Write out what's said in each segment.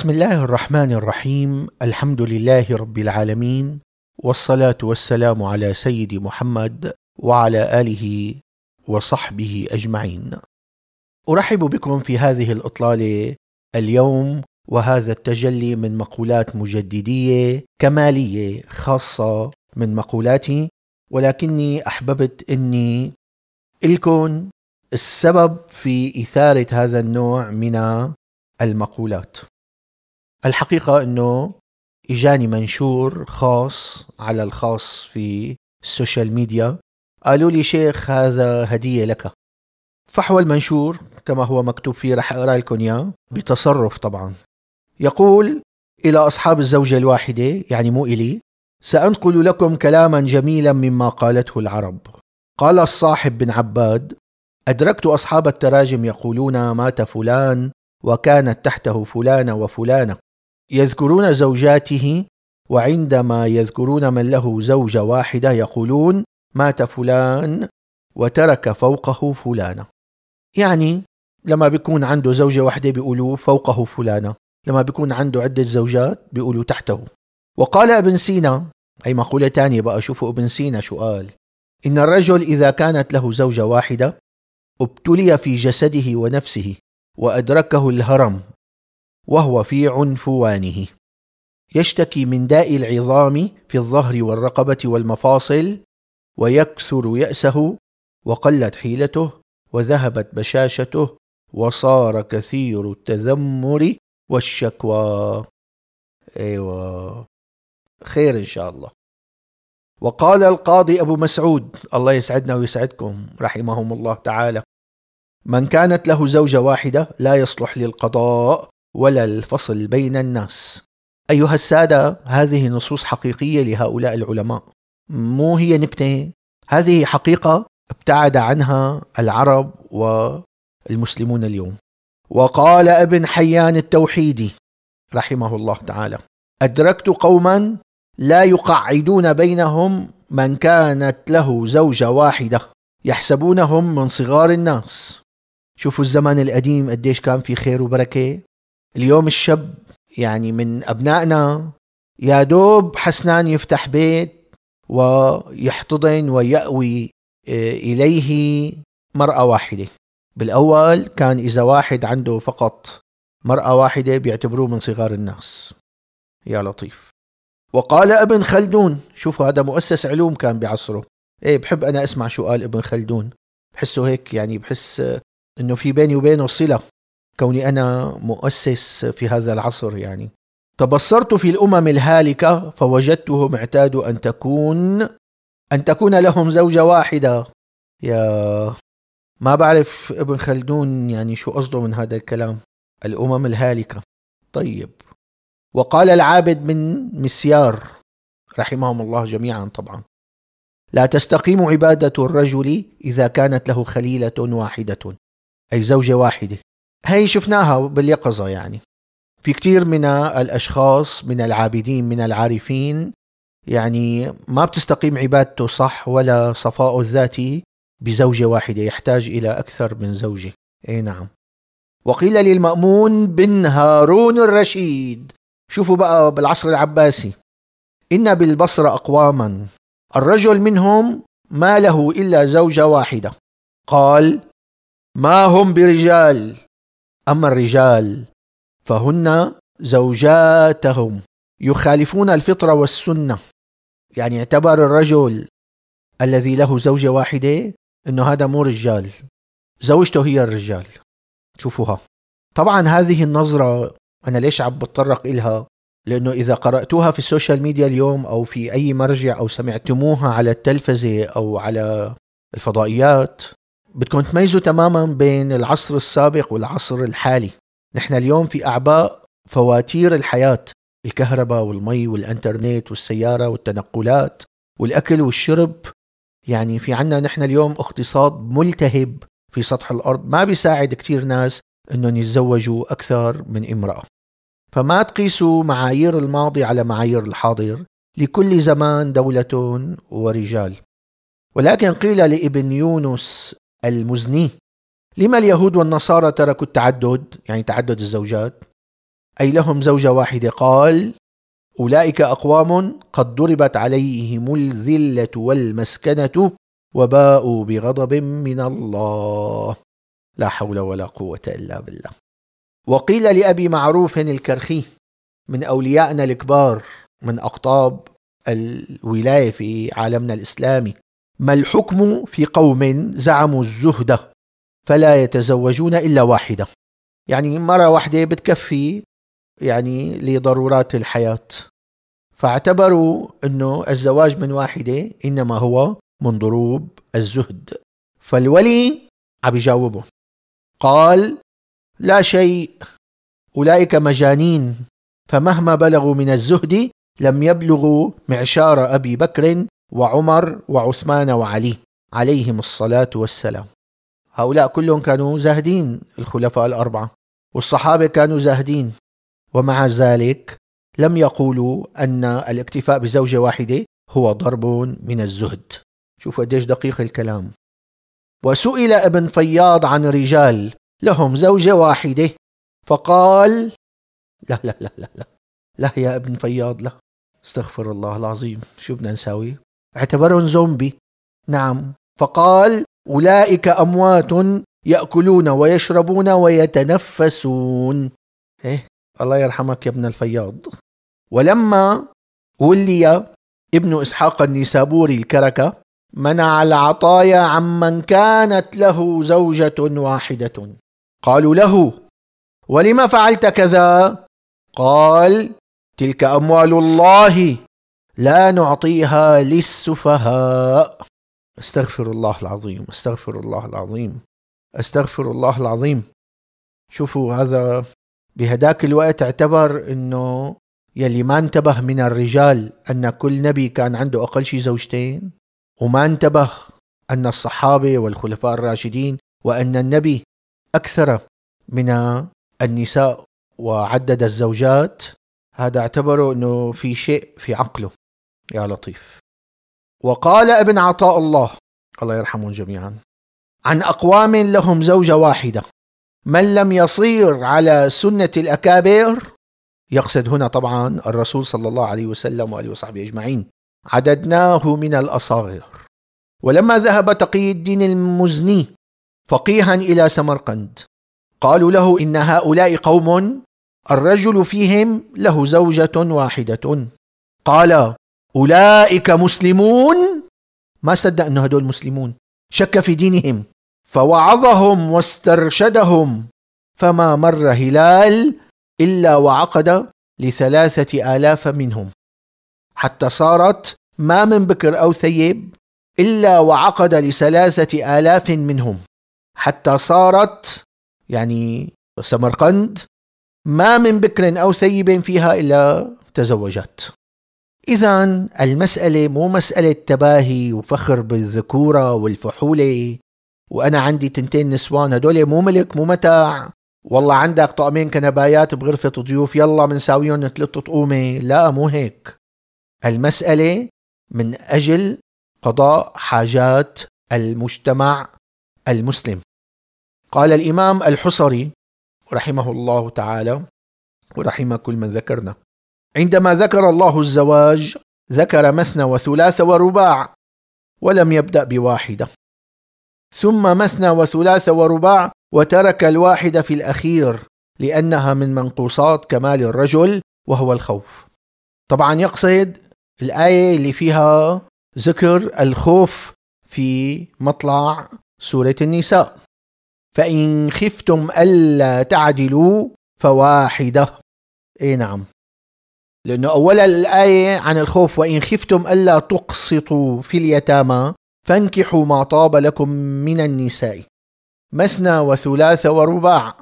بسم الله الرحمن الرحيم. الحمد لله رب العالمين والصلاة والسلام على سيد محمد وعلى آله وصحبه أجمعين. أرحب بكم في هذه الأطلالة اليوم وهذا التجلي من مقولات مجددية كمالية خاصة من مقولاتي ولكني أحببت إني إلكن السبب في إثارة هذا النوع من المقولات. الحقيقة أنه إجاني منشور خاص على الخاص في السوشيال ميديا. قالوا لي شيخ هذا هدية لك. فحوى المنشور كما هو مكتوب فيه رح أقرأ لكم إياه بتصرف طبعا. يقول إلى أصحاب الزوجة الواحدة يعني مو إلي سأنقل لكم كلاما جميلا مما قالته العرب. قال الصاحب بن عباد أدركت أصحاب التراجم يقولون مات فلان وكانت تحته فلانة وفلانة. يذكرون زوجاته وعندما يذكرون من له زوجة واحدة يقولون مات فلان وترك فوقه فلانة. يعني لما بيكون عنده زوجة واحدة بيقولوا فوقه فلانة لما بيكون عنده عدة زوجات بيقولوا تحته. وقال ابن سينا أي مقولة تانية بقى شوفوا ابن سينا شو قال إن الرجل إذا كانت له زوجة واحدة ابتلي في جسده ونفسه وأدركه الهرم وهو في عنفوانه. يشتكي من داء العظام في الظهر والرقبة والمفاصل ويكثر يأسه وقلت حيلته وذهبت بشاشته وصار كثير التذمر والشكوى. أيوه. خير إن شاء الله. وقال القاضي أبو مسعود الله يسعدنا ويسعدكم رحمهم الله تعالى من كانت له زوجة واحدة لا يصلح للقضاء ولا الفصل بين الناس. أيها السادة هذه نصوص حقيقية لهؤلاء العلماء. مو هي نكتة هذه حقيقة ابتعد عنها العرب والمسلمون اليوم. وقال ابن حيان التوحيدي رحمه الله تعالى أدركت قوما لا يقعدون بينهم من كانت له زوجة واحدة يحسبونهم من صغار الناس. شوفوا الزمن القديم قديش كان في خير وبركة. اليوم الشاب يعني من أبنائنا يا دوب حسنان يفتح بيت ويحتضن ويأوي آه، إليه مرأة واحدة. بالأول كان إذا واحد عنده فقط مرأة واحدة بيعتبروه من صغار الناس. يا لطيف. وقال ابن خلدون شوفوا هذا مؤسس علوم كان بعصره. إيه بحب أنا أسمع شو قال ابن خلدون. بحسه هيك يعني بحس إنه في بيني وبينه صلة. كوني أنا مؤسس في هذا العصر يعني. تبصرت في الأمم الهالكة فوجدتهم اعتادوا أن تكون أن تكون لهم زوجة واحدة. يا ما بعرف ابن خلدون يعني شو قصده من هذا الكلام. الأمم الهالكة. طيب. وقال العابد من مسيار رحمهم الله جميعا طبعا. لا تستقيم عبادة الرجل إذا كانت له خليلة واحدة. أي زوجة واحدة. هي شفناها باليقظة يعني. في كتير من الأشخاص من العابدين من العارفين يعني ما بتستقيم عبادته صح ولا صفاء الذاتي بزوجة واحدة يحتاج إلى أكثر من زوجة. أي نعم. وقيل للمأمون بن هارون الرشيد شوفوا بقى بالعصر العباسي. إن بالبصرة أقواما. الرجل منهم ما له إلا زوجة واحدة. قال ما هم برجال؟ أما الرجال فهن زوجاتهم. يخالفون الفطرة والسنة. يعني اعتبر الرجل الذي له زوجة واحدة إنه هذا مو رجال. زوجته هي الرجال. شوفوها. طبعا هذه النظرة أنا ليش عم بتطرق إلها؟ لأنه إذا قرأتوها في السوشيال ميديا اليوم أو في أي مرجع أو سمعتموها على التلفزة أو على الفضائيات بدكم تميزوا تماما بين العصر السابق والعصر الحالي. نحن اليوم في أعباء فواتير الحياة. الكهرباء والمي والإنترنت والسيارة والتنقلات والأكل والشرب. يعني في عنا نحن اليوم اقتصاد ملتهب في سطح الأرض. ما بيساعد كتير ناس أنهم يتزوجوا أكثر من امرأة. فما تقيسوا معايير الماضي على معايير الحاضر. لكل زمان دولة ورجال. ولكن قيل لابن يونس المزني. لما اليهود والنصارى تركوا التعدد يعني تعدد الزوجات أي لهم زوجة واحدة قال أولئك أقوام قد ضربت عليهم الذلة والمسكنة وباءوا بغضب من الله. لا حول ولا قوة إلا بالله. وقيل لأبي معروف الكرخي من أوليائنا الكبار من أقطاب الولاية في عالمنا الإسلامي ما الحكم في قوم زعموا الزهد فلا يتزوجون إلا واحدة؟ يعني مرة واحدة بتكفي يعني لضرورات الحياة. فاعتبروا أنه الزواج من واحدة إنما هو من ضروب الزهد. فالولي عم يجاوبه. قال لا شيء أولئك مجانين فمهما بلغوا من الزهد لم يبلغوا معشار أبي بكر وعمر وعثمان وعلي عليهم الصلاة والسلام. هؤلاء كلهم كانوا زاهدين الخلفاء الأربعة. والصحابة كانوا زاهدين. ومع ذلك لم يقولوا أن الاكتفاء بزوجة واحدة هو ضرب من الزهد. شوفوا قديش دقيق الكلام. وسئل ابن فياض عن رجال لهم زوجة واحدة فقال لا لا لا لا لا لا يا ابن فياض لا استغفر الله العظيم. شو بدنا نساوي؟ اعتبرهم زومبي. نعم. فقال أولئك أموات يأكلون ويشربون ويتنفسون. إيه؟ الله يرحمك يا ابن الفياض. ولما ولي ابن إسحاق النيسابوري الكركة منع العطايا عمن كانت له زوجة واحدة. قالوا له ولم فعلت كذا؟ قال تلك أموال الله. لا نعطيها للسفهاء. استغفر الله العظيم استغفر الله العظيم استغفر الله العظيم. شوفوا هذا بهداك الوقت اعتبر إنه يلي ما انتبه من الرجال أن كل نبي كان عنده أقل شيء زوجتين وما انتبه أن الصحابة والخلفاء الراشدين وأن النبي أكثر من النساء وعدد الزوجات. هذا اعتبره إنه في شيء في عقله. يا لطيف. وقال ابن عطاء الله الله يرحمهم جميعا عن أقوام لهم زوجة واحدة من لم يصير على سنة الأكابر يقصد هنا طبعا الرسول صلى الله عليه وسلم وآله وصحبه أجمعين عددناه من الأصاغر. ولما ذهب تقي الدين المزني فقيها إلى سمرقند قالوا له إن هؤلاء قوم الرجل فيهم له زوجة واحدة. قال أولئك مسلمون. ما صدق إنه هدول مسلمون. شك في دينهم. فوعظهم واسترشدهم. فما مر هلال إلا وعقد لثلاثة آلاف منهم. حتى صارت ما من بكر أو ثيب إلا وعقد لثلاثة آلاف منهم. حتى صارت يعني سمرقند ما من بكر أو ثيب فيها إلا تزوجت. إذا المسألة مو مسألة تباهي وفخر بالذكورة والفحولة وأنا عندي تنتين نسوان هدول مو ملك مو متاع. والله عندك طقمين كنبايات بغرفة ضيوف يلا منساويهم ثلاث طقومة. لا مو هيك. المسألة من أجل قضاء حاجات المجتمع المسلم. قال الإمام الحصري رحمه الله تعالى ورحم كل من ذكرنا. عندما ذكر الله الزواج ذكر مثنى وثلاث ورباع ولم يبدأ بواحدة. ثم مثنى وثلاث ورباع وترك الواحدة في الأخير لأنها من منقوصات كمال الرجل وهو الخوف. طبعا يقصد الآية اللي فيها ذكر الخوف في مطلع سورة النساء. فإن خفتم ألا تعدلوا فواحدة. إي نعم. لأنه أولا الآية عن الخوف وإن خفتم ألا تقسطوا في اليتامى فانكحوا ما طاب لكم من النساء. مثنى وثلاث ورباع.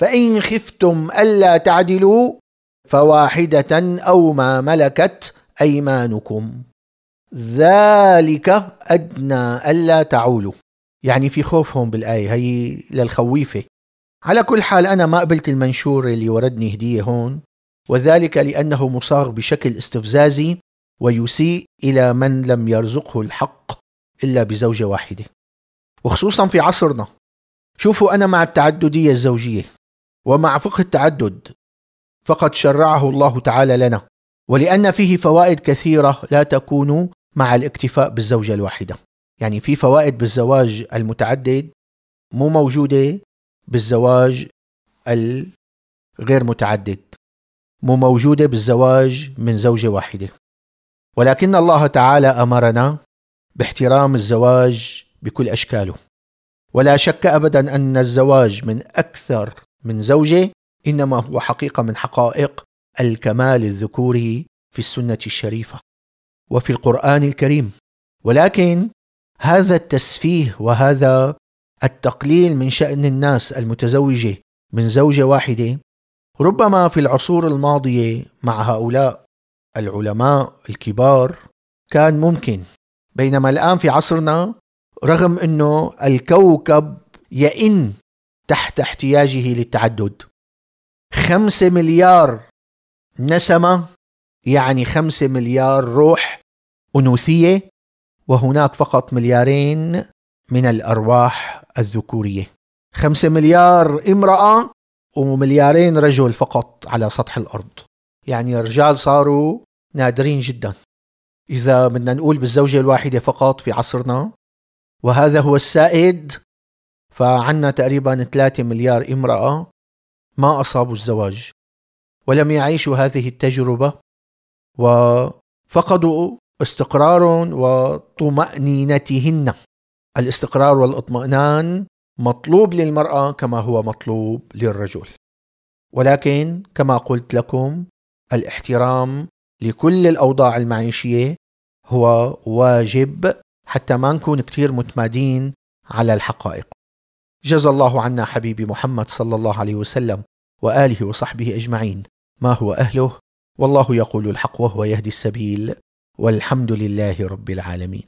فإن خفتم ألا تعدلوا فواحدة أو ما ملكت أيمانكم. ذلك أدنى ألا تعولوا. يعني في خوف هون بالآية هي للخويفة. على كل حال أنا ما قبلت المنشور اللي وردني هدية هون. وذلك لأنه مصاغ بشكل استفزازي ويسيء إلى من لم يرزقه الحق إلا بزوجة واحدة. وخصوصا في عصرنا. شوفوا أنا مع التعددية الزوجية ومع فقه التعدد. فقد شرعه الله تعالى لنا. ولأن فيه فوائد كثيرة لا تكون مع الاكتفاء بالزوجة الواحدة. يعني في فوائد بالزواج المتعدد مو موجودة بالزواج الغير متعدد. مو موجودة بالزواج من زوجة واحدة. ولكن الله تعالى أمرنا باحترام الزواج بكل أشكاله. ولا شك ابدا أن الزواج من أكثر من زوجة إنما هو حقيقة من حقائق الكمال الذكوري في السنة الشريفة وفي القرآن الكريم. ولكن هذا التسفيه وهذا التقليل من شأن الناس المتزوجة من زوجة واحدة ربما في العصور الماضية مع هؤلاء العلماء الكبار كان ممكن بينما الآن في عصرنا رغم إنه الكوكب يئن تحت احتياجه للتعدد. خمسة مليار نسمة يعني خمسة مليار روح أنوثية وهناك فقط مليارين من الأرواح الذكورية. خمسة مليار امرأة ومليارين رجل فقط على سطح الأرض. يعني الرجال صاروا نادرين جدا. إذا بدنا نقول بالزوجة الواحدة فقط في عصرنا وهذا هو السائد فعنا تقريبا 3 مليار امرأة ما أصابوا الزواج ولم يعيشوا هذه التجربة وفقدوا استقرار وطمأنينتهن. الاستقرار والاطمئنان مطلوب للمرأة كما هو مطلوب للرجل. ولكن كما قلت لكم الاحترام لكل الأوضاع المعيشية هو واجب حتى ما نكون كتير متمادين على الحقائق. جزى الله عنا حبيبي محمد صلى الله عليه وسلم وآله وصحبه أجمعين. ما هو أهله؟ والله يقول الحق وهو يهدي السبيل. والحمد لله رب العالمين.